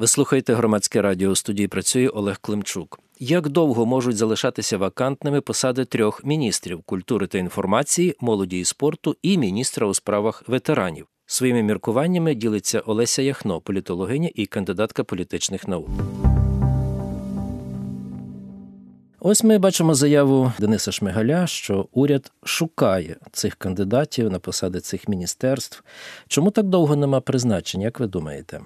Ви слухаєте громадське радіо у студії працює Олег Климчук. Як довго можуть залишатися вакантними посади трьох міністрів культури та інформації, молоді і спорту і міністра у справах ветеранів? Своїми міркуваннями ділиться Олеся Яхно, політологиня і кандидатка політичних наук. Ось ми бачимо заяву Дениса Шмигаля, що уряд шукає цих кандидатів на посади цих міністерств. Чому так довго нема призначень, як ви думаєте?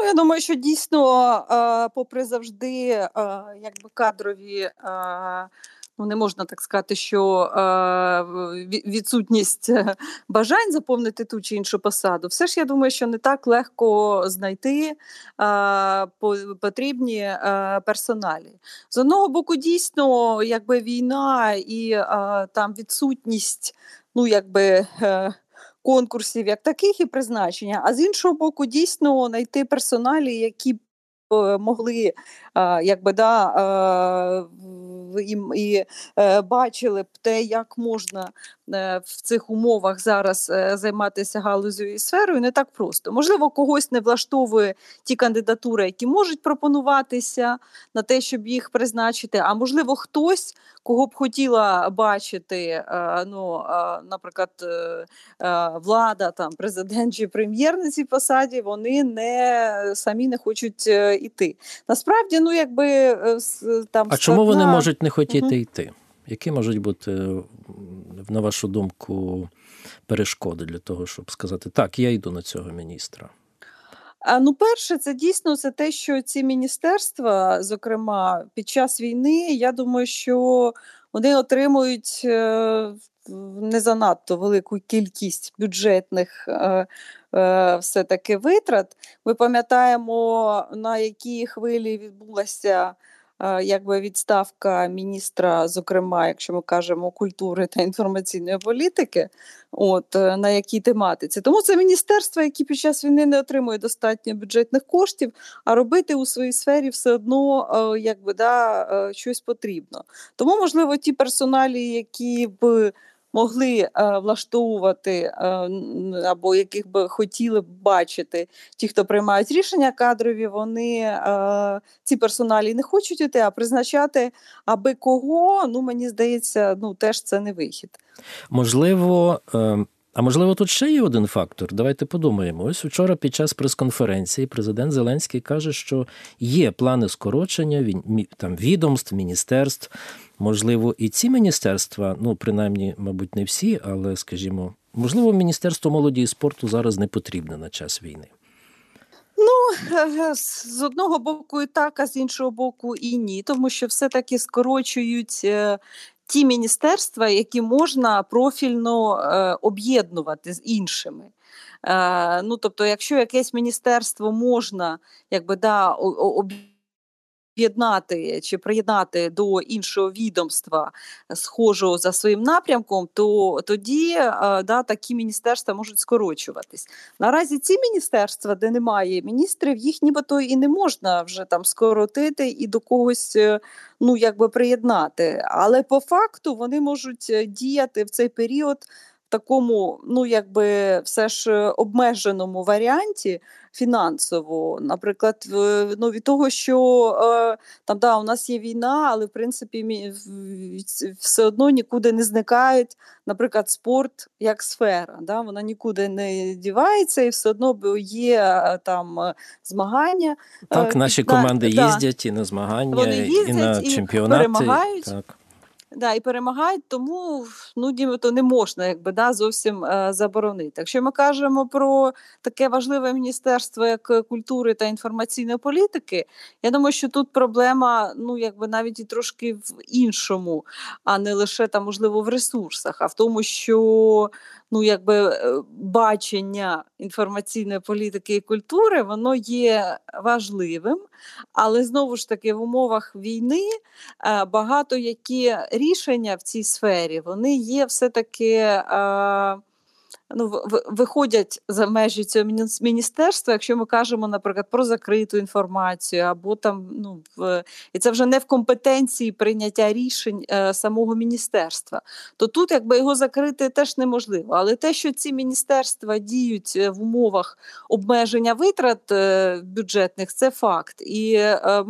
Ну, я думаю, що дійсно, попри завжди, якби кадрові. Ну, не можна так сказати, що е, відсутність бажань заповнити ту чи іншу посаду. Все ж я думаю, що не так легко знайти е, потрібні е, персоналі. З одного боку, дійсно, якби війна і е, там відсутність, ну якби. Е, конкурсів як таких і призначення, а з іншого боку, дійсно знайти персоналі, які б е, могли якби да і, і е, бачили б те, як можна е, в цих умовах зараз е, займатися галузю і сферою, не так просто. Можливо, когось не влаштовує ті кандидатури, які можуть пропонуватися на те, щоб їх призначити. А можливо, хтось, кого б хотіла бачити, ну, наприклад, влада, там президент чи прем'єр на цій посаді, вони не самі не хочуть іти. Насправді, ну якби там а чому вони можуть не хотіти угу. йти? Які можуть бути, на вашу думку, перешкоди для того, щоб сказати, так, я йду на цього міністра? А ну, перше, це дійсно це те, що ці міністерства, зокрема, під час війни, я думаю, що вони отримують е, не занадто велику кількість бюджетних е, е, все-таки витрат. Ми пам'ятаємо, на якій хвилі відбулася якби відставка міністра, зокрема, якщо ми кажемо культури та інформаційної політики, от е, на якій тематиці. Тому це міністерство, які під час війни не отримує достатньо бюджетних коштів, а робити у своїй сфері все одно е, якби да, е, щось потрібно. Тому, можливо, ті персоналі, які б могли е, влаштовувати е, або яких би хотіли б бачити ті, хто приймають рішення кадрові, вони е, ці персоналі не хочуть іти, а призначати аби кого, ну мені здається, ну теж це не вихід. Можливо. А можливо, тут ще є один фактор. Давайте подумаємо. Ось вчора під час прес-конференції президент Зеленський каже, що є плани скорочення там відомств, міністерств. Можливо, і ці міністерства, ну принаймні, мабуть, не всі, але скажімо, можливо, міністерство молоді і спорту зараз не потрібне на час війни. Ну, е, з одного боку, і так, а з іншого боку, і ні, тому що все-таки скорочують е, ті міністерства, які можна профільно е, об'єднувати з іншими. Ну, Тобто, якщо якесь міністерство можна якби, да, об'єднувати, об'єднати чи приєднати до іншого відомства схожого за своїм напрямком, то тоді е, да, такі міністерства можуть скорочуватись. Наразі ці міністерства, де немає міністрів, їх нібито і не можна вже там скоротити і до когось е, ну якби приєднати. Але по факту вони можуть е, діяти в цей період такому, ну якби все ж е, обмеженому варіанті фінансово. Наприклад, ну від того, що е, там да, у нас є війна, але в принципі все одно нікуди не зникають. Наприклад, спорт як сфера. Да, Вона нікуди не дівається, і все одно є е, там змагання. Так, наші команди їздять і на змагання, Вони їздять, і на чемпіонати. перемагають. Так да, і перемагають, тому ну нібито не можна якби да зовсім е, заборонити. Якщо ми кажемо про таке важливе міністерство, як культури та інформаційної політики, я думаю, що тут проблема ну якби навіть і трошки в іншому, а не лише там можливо в ресурсах, а в тому, що ну якби е, бачення інформаційної політики і культури, воно є важливим, але знову ж таки в умовах війни е, багато які рішення в цій сфері вони є все-таки. Е, ну, виходять за межі цього міністерства, якщо ми кажемо, наприклад, про закриту інформацію, або там ну в і це вже не в компетенції прийняття рішень е, самого міністерства, то тут якби його закрити теж неможливо. Але те, що ці міністерства діють е, в умовах обмеження витрат е, бюджетних, це факт. І е,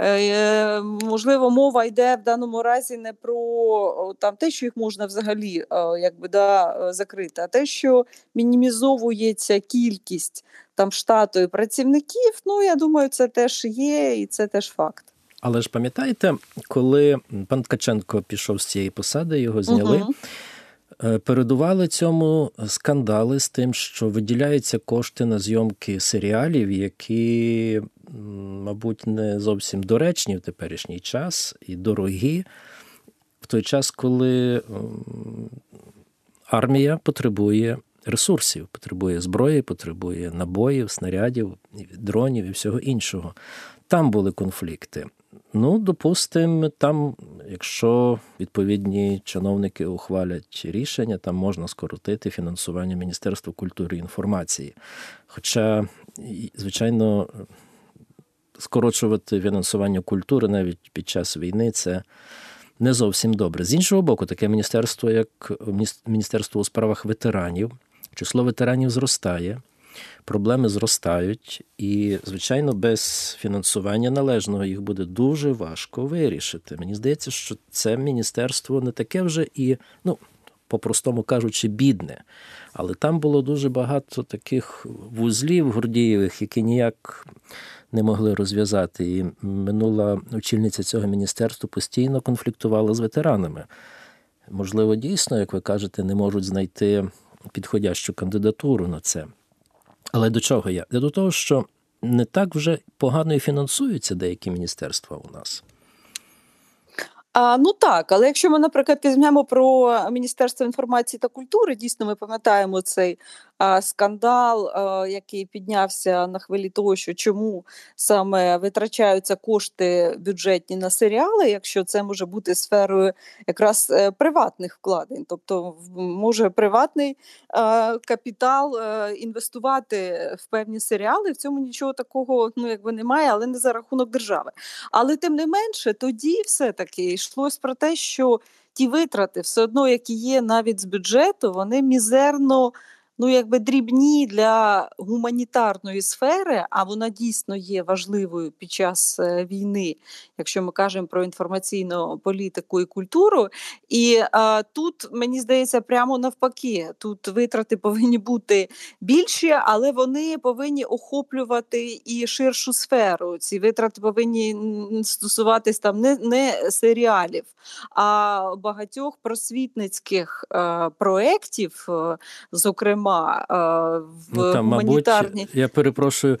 е, можливо мова йде в даному разі не про там те, що їх можна взагалі е, якби да закрити. Те, що мінімізовується кількість там штату і працівників, ну я думаю, це теж є, і це теж факт. Але ж пам'ятаєте, коли пан Ткаченко пішов з цієї посади, його зняли. Угу. Передували цьому скандали з тим, що виділяються кошти на зйомки серіалів, які, мабуть, не зовсім доречні в теперішній час і дорогі, в той час, коли армія потребує ресурсів, потребує зброї, потребує набоїв, снарядів, дронів і всього іншого. Там були конфлікти. Ну, допустимо, там, якщо відповідні чиновники ухвалять рішення, там можна скоротити фінансування Міністерства культури і інформації. Хоча, звичайно, скорочувати фінансування культури навіть під час війни це не зовсім добре. З іншого боку, таке міністерство, як Міністерство у справах ветеранів, число ветеранів зростає, проблеми зростають, і, звичайно, без фінансування належного їх буде дуже важко вирішити. Мені здається, що це міністерство не таке вже і, ну, по-простому кажучи, бідне. Але там було дуже багато таких вузлів гордієвих, які ніяк не могли розв'язати. І минула очільниця цього міністерства постійно конфліктувала з ветеранами. Можливо, дійсно, як ви кажете, не можуть знайти підходящу кандидатуру на це. Але до чого я? До того, що не так вже погано і фінансуються деякі міністерства у нас. А, Ну так, але якщо ми, наприклад, візьмемо про Міністерство інформації та культури, дійсно ми пам'ятаємо цей скандал, який піднявся на хвилі того, що чому саме витрачаються кошти бюджетні на серіали, якщо це може бути сферою якраз е, приватних вкладень, тобто може приватний капітал е, інвестувати в певні серіали. В цьому нічого такого ну якби немає, але не за рахунок держави. Але тим не менше, тоді все таки йшлось про те, що ті витрати все одно, які є навіть з бюджету, вони мізерно ну якби дрібні для гуманітарної сфери, а вона дійсно є важливою під час е, війни, якщо ми кажемо про інформаційну політику і культуру. І а, тут мені здається, прямо навпаки, тут витрати повинні бути більші, але вони повинні охоплювати і ширшу сферу. Ці витрати повинні стосуватись там не не серіалів, а багатьох просвітницьких е, проєктів, е, зокрема зокрема е, в ну, там, гуманітарній. Мабуть, я перепрошую,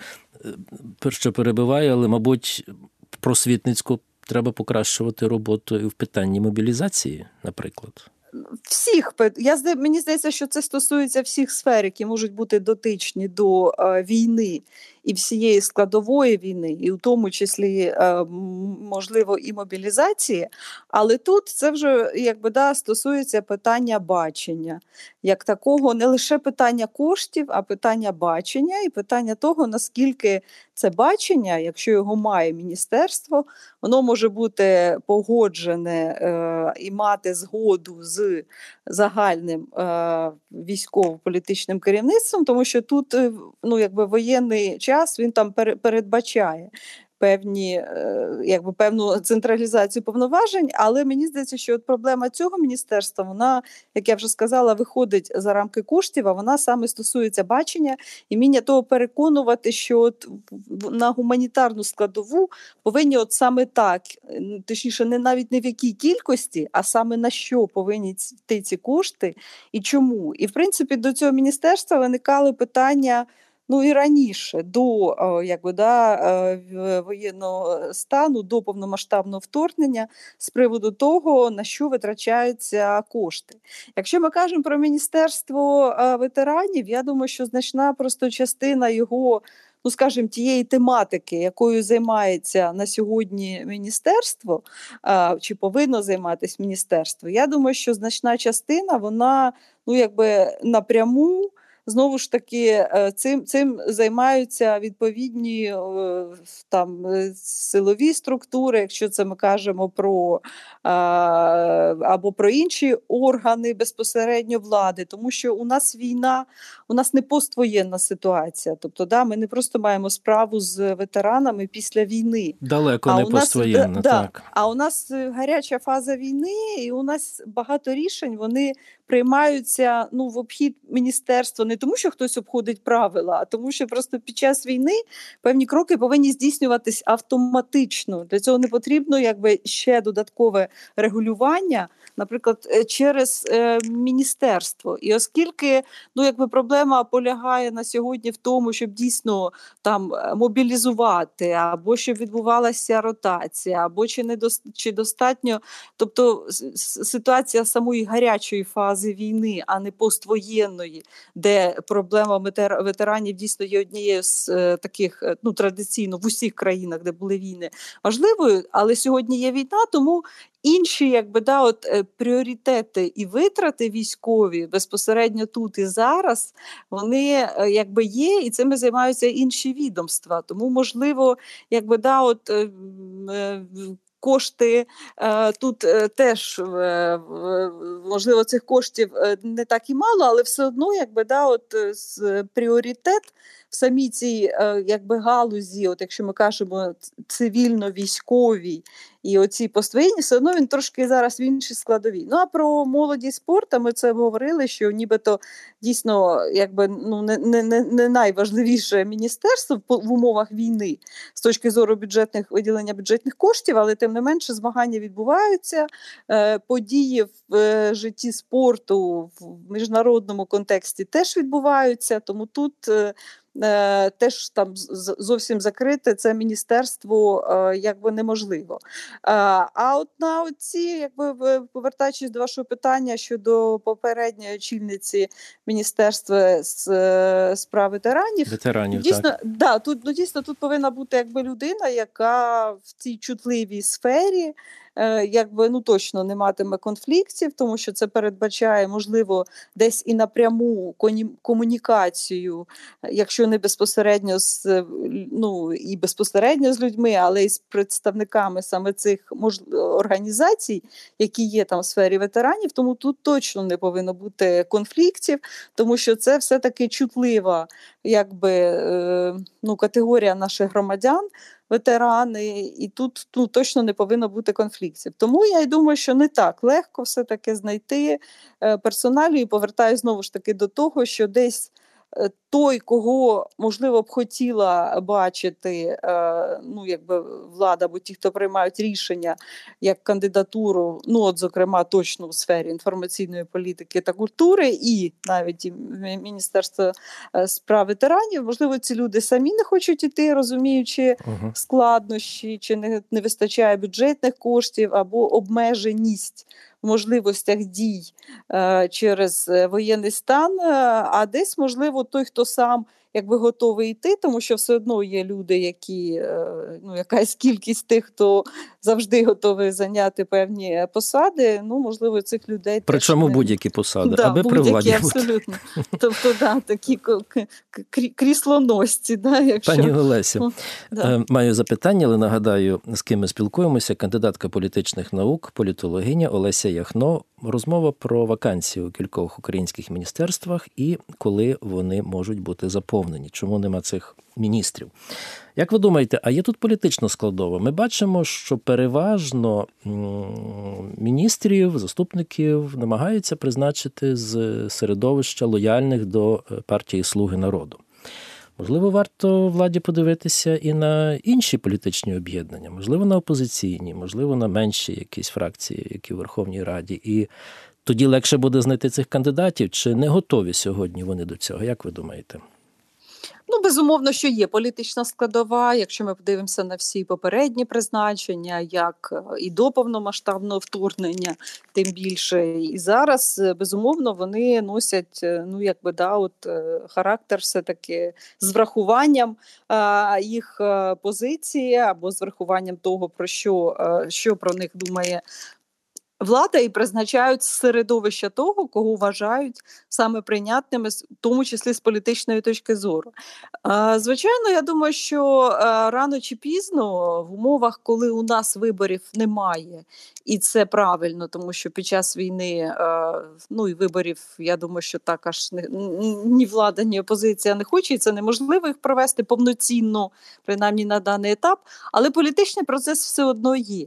е, що перебиваю, але, мабуть, просвітницьку треба покращувати роботу і в питанні мобілізації, наприклад. Всіх я мені здається, що це стосується всіх сфер, які можуть бути дотичні до е, війни і всієї складової війни, і в тому числі е, можливо і мобілізації. Але тут це вже якби да стосується питання бачення, як такого, не лише питання коштів, а питання бачення і питання того, наскільки це бачення, якщо його має міністерство, воно може бути погоджене е, і мати згоду з загальним е, військово-політичним керівництвом, тому що тут е, ну якби воєнний час він там передбачає певні, е, якби певну централізацію повноважень, але мені здається, що от проблема цього міністерства, вона, як я вже сказала, виходить за рамки коштів, а вона саме стосується бачення і міння того переконувати, що от на гуманітарну складову повинні от саме так, точніше, не навіть не в якій кількості, а саме на що повинні йти ці кошти і чому. І в принципі до цього міністерства виникали питання ну і раніше до якби, да, е, воєнного стану, до повномасштабного вторгнення з приводу того, на що витрачаються кошти. Якщо ми кажемо про міністерство ветеранів, я думаю, що значна просто частина його ну скажімо, тієї тематики, якою займається на сьогодні міністерство, чи повинно займатися міністерство, я думаю, що значна частина вона ну якби напряму знову ж таки е, цим цим займаються відповідні е, там е, силові структури, якщо це ми кажемо про або про інші органи безпосередньо влади, тому що у нас війна, у нас не поствоєнна ситуація. Тобто, да, ми не просто маємо справу з ветеранами після війни. Далеко а не поствоєнна, да, так. А у нас гаряча фаза війни, і у нас багато рішень вони приймаються ну в обхід міністерства не тому, що хтось обходить правила, а тому, що просто під час війни певні кроки повинні здійснюватись автоматично. Для цього не потрібно якби ще додаткове регулювання, наприклад, е, через е, міністерство. І оскільки ну якби проблема полягає на сьогодні в тому, щоб дійсно там е, мобілізувати, або щоб відбувалася ротація, або чи не до, чи достатньо, тобто ситуація самої гарячої фази війни, а не поствоєнної, де проблема ветеранів дійсно є однією з е, таких е, ну традиційно в усіх країнах, де були війни, важливою, але сьогодні є війна, тому інші, якби да, от е, пріоритети і витрати військові безпосередньо тут і зараз, вони якби є, і цими займаються інші відомства. Тому можливо, якби да, от кошти е, тут е, теж е, можливо цих коштів не так і мало, але все одно, якби да, от пріоритет в самій цій якби галузі, от якщо ми кажемо цивільно-військовій і оці поствоєнні, все одно він трошки зараз в іншій складовій. Ну а про молоді спорту ми це говорили, що нібито дійсно якби ну не не, не найважливіше міністерство в умовах війни з точки зору бюджетних виділення бюджетних коштів, але тим не менше змагання відбуваються. Е, події в е, житті спорту в міжнародному контексті теж відбуваються, тому тут. Е, Е, теж там зовсім закрите це міністерство е, якби неможливо. А от на ці, якби повертаючись до вашого питання щодо попередньої очільниці міністерства з е, справ ветеранів, ветеранів дійсно так. да тут ну дійсно тут повинна бути якби людина, яка в цій чутливій сфері. Е, якби ну точно не матиме конфліктів, тому що це передбачає, можливо, десь і напряму комунікацію, якщо не безпосередньо з ну і безпосередньо з людьми, але й з представниками саме цих організацій, які є там в сфері ветеранів. Тому тут точно не повинно бути конфліктів, тому що це все таки чутлива, якби е, ну категорія наших громадян ветерани, і тут ну, точно не повинно бути конфліктів. Тому я й думаю, що не так легко все-таки знайти е, персоналію і повертаю знову ж таки до того, що десь. Е, той, кого можливо б хотіла бачити, е, ну якби влада, або ті, хто приймають рішення як кандидатуру, ну от зокрема точно в сфері інформаційної політики та культури, і навіть і Міністерство е, справ ветеранів, можливо, ці люди самі не хочуть іти, розуміючи складнощі, чи не, не вистачає бюджетних коштів або обмеженість можливостях дій е, через е, воєнний стан, е, а десь, можливо, той, хто сам якби готовий йти, тому що все одно є люди, які ну якась кількість тих, хто завжди готовий зайняти певні посади. Ну можливо, цих людей причому не... будь-які посади, да, аби при владі абсолютно. Тобто, да, такі кріслоносці. Да, якщо... Пані Олесю, да. маю запитання, але нагадаю, з ким ми спілкуємося. Кандидатка політичних наук, політологиня Олеся Яхно. Розмова про вакансії у кількох українських міністерствах і коли вони можуть бути заповнені. Чому нема цих міністрів? Як ви думаєте, а є тут політична складова? Ми бачимо, що переважно міністрів, заступників намагаються призначити з середовища лояльних до е, партії Слуги народу. Можливо, варто владі подивитися і на інші політичні об'єднання, можливо, на опозиційні, можливо, на менші якісь фракції, які в Верховній Раді. І тоді легше буде знайти цих кандидатів, чи не готові сьогодні вони до цього? Як ви думаєте? Ну, безумовно, що є політична складова. Якщо ми подивимося на всі попередні призначення, як е, і до повномасштабного вторгнення, тим більше і зараз е, безумовно вони носять е, ну якби да, от характер, все таки з врахуванням їх позиції або з врахуванням того, про що, що про них думає влада і призначають середовище того, кого вважають саме прийнятними, в тому числі з політичної точки зору. Звичайно, я думаю, що рано чи пізно в умовах, коли у нас виборів немає, і це правильно, тому що під час війни ну і виборів, я думаю, що так аж ні влада, ні опозиція не хоче, і це неможливо їх провести повноцінно, принаймні на даний етап. Але політичний процес все одно є.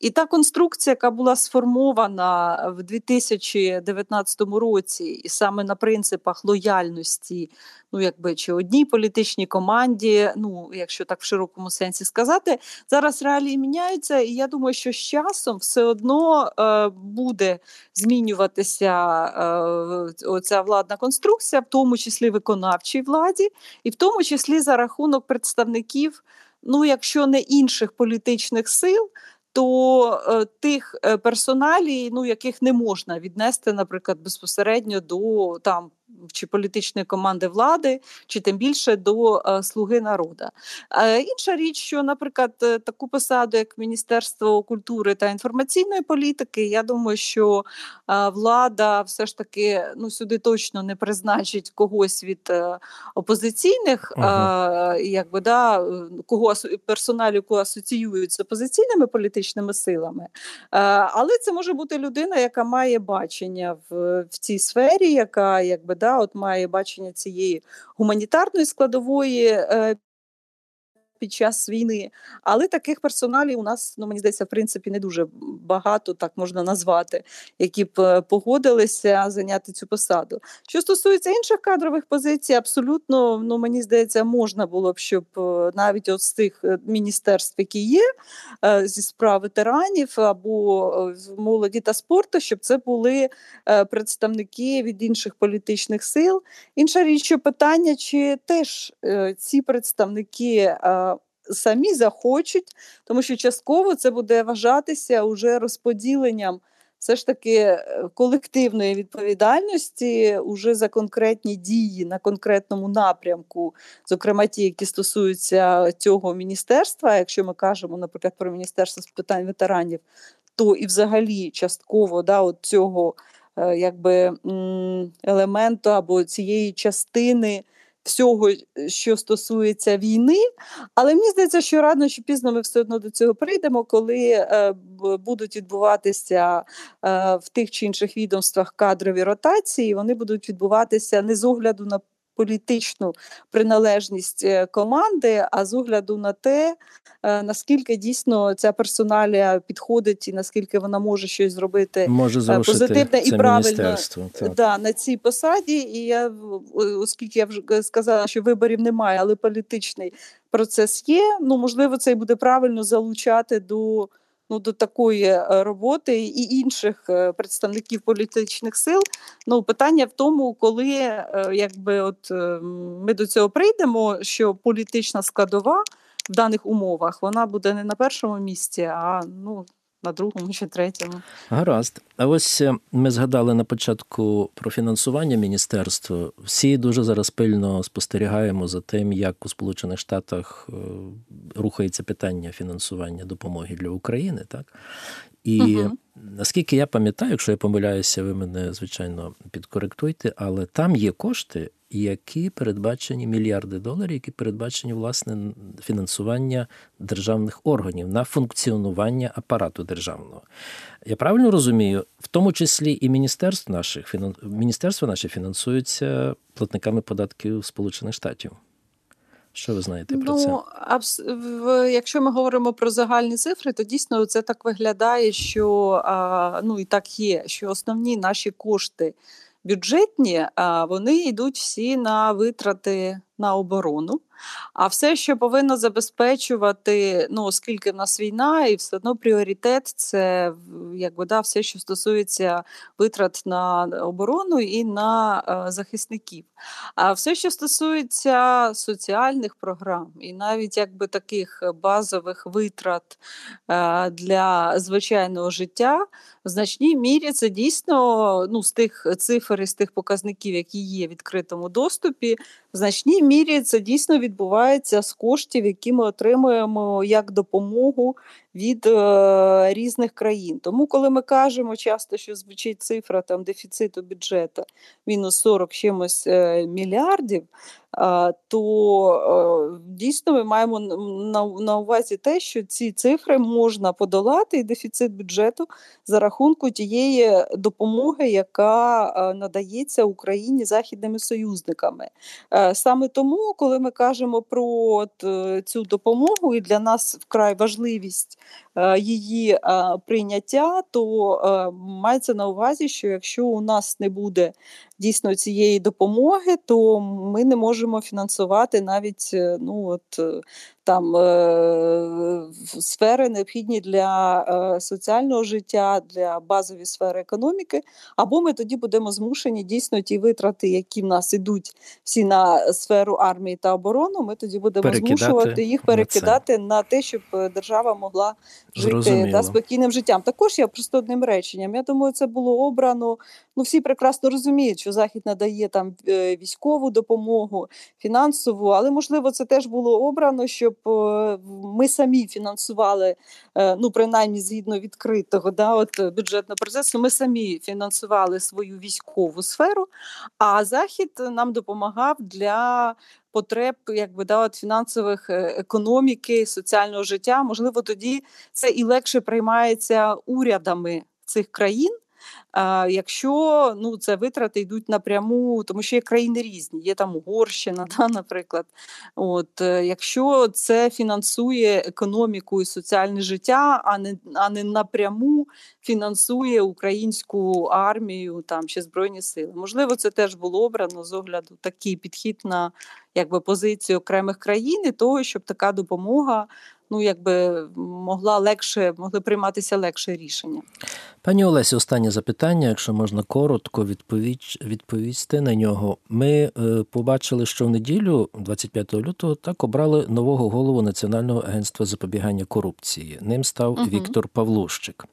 І та конструкція, яка була сформована в 2019 році, і саме на принципах лояльності, ну якби чи одній політичній команді, ну якщо так в широкому сенсі сказати, зараз реалії міняються, і я думаю, що з часом все одно е, буде змінюватися е, оця владна конструкція, в тому числі виконавчій владі, і в тому числі за рахунок представників, ну якщо не інших політичних сил то е, тих е, персоналій, ну яких не можна віднести, наприклад, безпосередньо до там чи політичної команди влади, чи тим більше до е, слуги народа. Е, інша річ, що, наприклад, е, таку посаду, як Міністерство культури та інформаційної політики, я думаю, що влада все ж таки ну сюди точно не призначить когось від опозиційних, ага. якби да кого персоналів, кого асоціюють з опозиційними політичними силами, але це може бути людина, яка має бачення в, в цій сфері, яка якби да от має бачення цієї гуманітарної складової е, під час війни. Але таких персоналів у нас, ну мені здається, в принципі, не дуже багато, так можна назвати, які б е, погодилися зайняти цю посаду. Що стосується інших кадрових позицій, абсолютно ну мені здається, можна було б, щоб е, навіть от з тих е, міністерств, які є зі справ ветеранів або молоді та спорту, щоб це були представники від інших політичних сил. Інша річ, що питання, чи теж ці представники самі захочуть, тому що частково це буде вважатися уже розподіленням все ж таки е, колективної відповідальності уже за конкретні дії на конкретному напрямку, зокрема ті, які стосуються цього міністерства. Якщо ми кажемо, наприклад, про міністерство з питань ветеранів, то і взагалі частково да, от цього е, якби елементу або цієї частини всього, що стосується війни. Але мені здається, що рано чи пізно ми все одно до цього прийдемо, коли е, будуть відбуватися е, в тих чи інших відомствах кадрові ротації, вони будуть відбуватися не з огляду на політичну приналежність е, команди, а з огляду на те, е, наскільки дійсно ця персоналія підходить і наскільки вона може щось зробити може е, позитивне і правильно да, на цій посаді. І я оскільки я вже сказала, що виборів немає, але політичний процес є. Ну можливо, це і буде правильно залучати до ну до такої е, роботи і інших е, представників політичних сил. Ну питання в тому, коли е, якби от ми до цього прийдемо, що політична складова в даних умовах вона буде не на першому місці, а ну на другому чи третьому. Гаразд. А ось е, ми згадали на початку про фінансування міністерства. Всі дуже зараз пильно спостерігаємо за тим, як у Сполучених Штатах е, рухається питання фінансування допомоги для України, так і угу. Наскільки я пам'ятаю, якщо я помиляюся, ви мене звичайно підкоректуйте, але там є кошти, які передбачені мільярди доларів, які передбачені власне фінансування державних органів на функціонування апарату державного. Я правильно розумію, в тому числі і міністерство наших міністерство наше фінансується платниками податків Сполучених Штатів. Що ви знаєте про ну, це? Абс... В... Якщо ми говоримо про загальні цифри, то дійсно це так виглядає, що а, ну і так є, що основні наші кошти бюджетні, вони йдуть всі на витрати на оборону. А все, що повинно забезпечувати, ну оскільки в нас війна, і все одно пріоритет це якби да, все, що стосується витрат на оборону і на е, захисників. А все, що стосується соціальних програм, і навіть якби таких базових витрат е, для звичайного життя, в значній мірі це дійсно ну, з тих цифр і з тих показників, які є в відкритому доступі, в значній мірі це дійсно від відбувається з коштів, які ми отримуємо як допомогу від е, різних країн. Тому, коли ми кажемо часто, що звучить цифра там дефіциту бюджету мінус 40 чимось е, мільярдів, то е, дійсно ми маємо на, увазі те, що ці цифри можна подолати, і дефіцит бюджету за рахунку тієї допомоги, яка е, надається Україні західними союзниками. Е, саме тому, коли ми кажемо про цю допомогу, і для нас вкрай важливість її прийняття, то мається на увазі, що якщо у нас не буде дійсно цієї допомоги, то ми не можемо фінансувати навіть ну от там сфери необхідні для соціального життя, для базової сфери економіки, або ми тоді будемо змушені дійсно ті витрати, які в нас ідуть всі на сферу армії та оборону. Ми тоді будемо перекидати змушувати їх перекидати на, на те, щоб держава могла жити та, спокійним життям. Також я просто одним реченням. Я думаю, це було обрано. Ну, всі прекрасно розуміють, що Захід надає там е, військову допомогу, фінансову, але можливо це теж було обрано, щоб е, ми самі фінансували, е, ну принаймні згідно відкритого да, от бюджетного процесу. Ми самі фінансували свою військову сферу, а захід нам допомагав для потреб якби да, от фінансових е, економіки, соціального життя. Можливо, тоді це і легше приймається урядами цих країн. Якщо ну це витрати йдуть напряму, тому що є країни різні, є там Угорщина, да, наприклад. От е, Якщо це фінансує економіку і соціальне життя, а не а не напряму фінансує українську армію там чи збройні сили, можливо, це теж було обрано з огляду такий підхід на якби позицію окремих країн і того, щоб така допомога ну якби могла легше могли прийматися легше рішення. Пані Олесі, останнє запитання, якщо можна коротко відповідь, відповісти на нього. Ми е, побачили, що в неділю, 25 лютого, так обрали нового голову Національного агентства запобігання корупції. Ним став угу. Віктор Павлущик.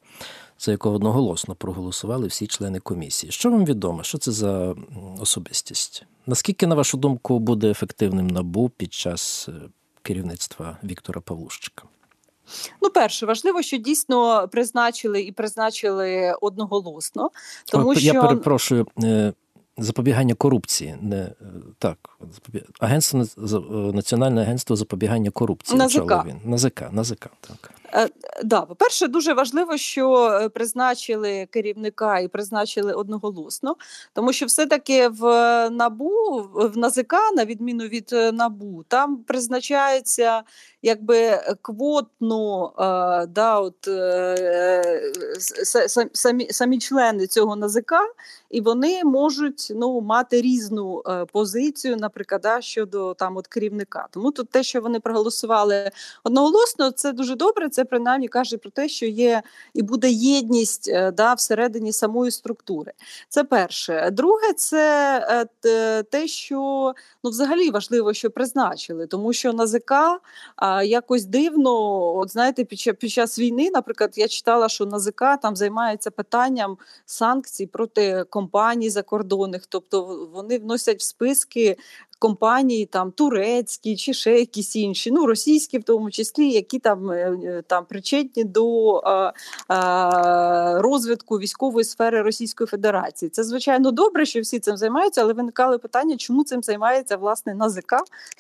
За якого одноголосно проголосували всі члени комісії. Що вам відомо? Що це за особистість? Наскільки, на вашу думку, буде ефективним набу під час е, керівництва Віктора Павлущика? Ну, перше, важливо, що дійсно призначили і призначили одноголосно. Тому Я що... перепрошую. Е, запобігання корупції, не е, так, агентство Національне агентство запобігання корупції. НАЗК. він НАЗК, НАЗК, так. Е, да, по-перше, дуже важливо, що е, призначили керівника і призначили одноголосно, тому що все-таки в набу в НАЗК, на відміну від набу, там призначається якби квотно е, да, от, самі самі члени цього НАЗК, і вони можуть ну, мати різну позицію, наприклад, да, щодо там от керівника. Тому тут те, що вони проголосували одноголосно, це дуже добре. Це принаймні каже про те, що є і буде єдність е, да, всередині самої структури. Це перше. Друге, це е, те, що ну, взагалі важливо, що призначили, тому що НАЗК якось дивно, от знаєте, під час війни, наприклад, я читала, що НАЗК там займається питанням санкцій проти компаній закордонних, тобто вони вносять в списки компанії, там турецькі чи ще якісь інші, ну російські в тому числі, які там е, е, там причетні до а, а, розвитку військової сфери Російської Федерації. Це звичайно добре, що всі цим займаються, але виникали питання, чому цим займається власне НАЗК,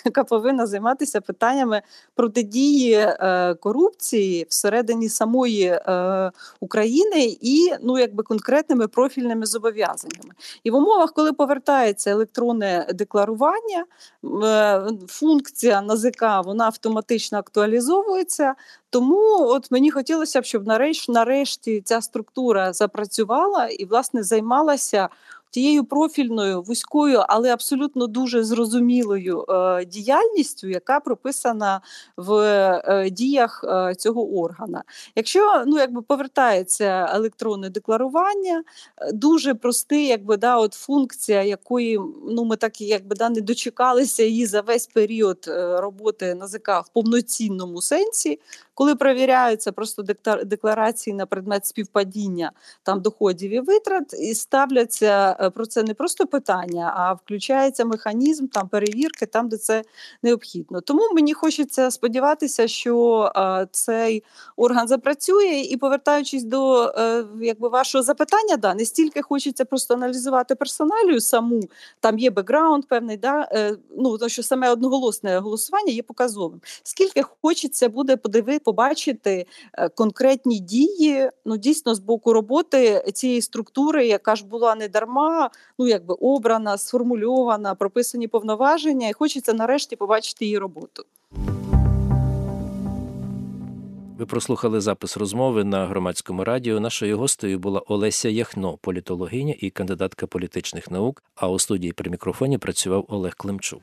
яка повинна займатися питаннями протидії е, корупції всередині самої е, України і ну якби конкретними профільними зобов'язаннями. І в умовах, коли повертається електронне декларування питання, е, функція НАЗК вона автоматично актуалізовується. Тому от мені хотілося б, щоб нарешті, нарешті ця структура запрацювала і власне займалася тією профільною вузькою, але абсолютно дуже зрозумілою е, діяльністю, яка прописана в е, діях е, цього органа. Якщо ну якби повертається електронне декларування, дуже простий, якби да, от функція, якої ну ми так якби да не дочекалися її за весь період роботи НАЗК в повноцінному сенсі. Коли перевіряються просто декларації на предмет співпадіння там доходів і витрат, і ставляться е, про це не просто питання, а включається механізм там перевірки, там де це необхідно. Тому мені хочеться сподіватися, що е, цей орган запрацює, і повертаючись до е, якби вашого запитання, да не стільки хочеться просто аналізувати персоналію саму. Там є бекграунд певний, да ну то що саме одноголосне голосування є показовим. Скільки хочеться буде подиви, побачити е, конкретні дії, ну дійсно з боку роботи цієї структури, яка ж була не дарма, ну якби обрана, сформульована, прописані повноваження, і хочеться нарешті побачити її роботу. Ви прослухали запис розмови на громадському радіо. Нашою гостею була Олеся Яхно, політологиня і кандидатка політичних наук. А у студії при мікрофоні працював Олег Климчук.